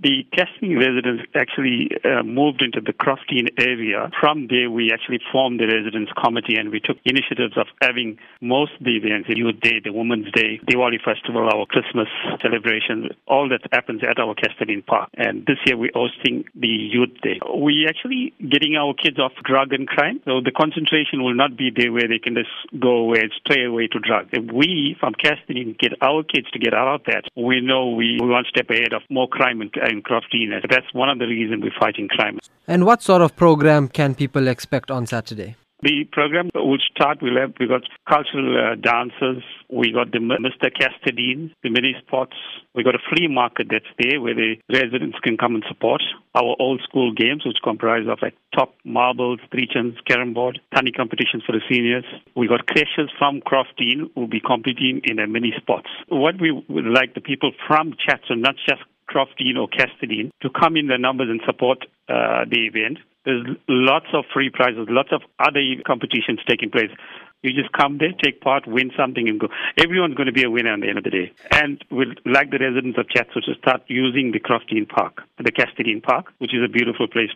The Kasturdine residents actually uh, moved into the Crofton area. From there, we actually formed the residents committee and we took initiatives of having most of the events, the Youth Day, the Women's Day, Diwali Festival, our Christmas celebration, all that happens at our Kasturdine Park. And this year we're hosting the Youth Day. We're actually getting our kids off drug and crime. So the concentration will not be there where they can just go away, and stray away to drugs. If we from Kasturdine get our kids to get out of that, we know we, we one step ahead of more crime and and craftiness. That's one of the reasons we're fighting crime. And what sort of program can people expect on Saturday? The program will start. We'll have we got cultural uh, dancers. We got the Mr. Kasturdine, the mini sports. We got a flea market that's there where the residents can come and support our old school games, which comprise of like top marbles, three chins, carom board, tiny competitions for the seniors. We got creches from Crofton who will be competing in the mini sports. What we would like the people from Chatsworth, not just Crofton or Kasturdine, to come in the numbers and support uh, the event. There's lots of free prizes, lots of other competitions taking place. You just come there, take part, win something, and go. Everyone's going to be a winner at the end of the day. And we'd like the residents of Chatsworth to start using the Crofton Park, the Kasturdine Park, which is a beautiful place.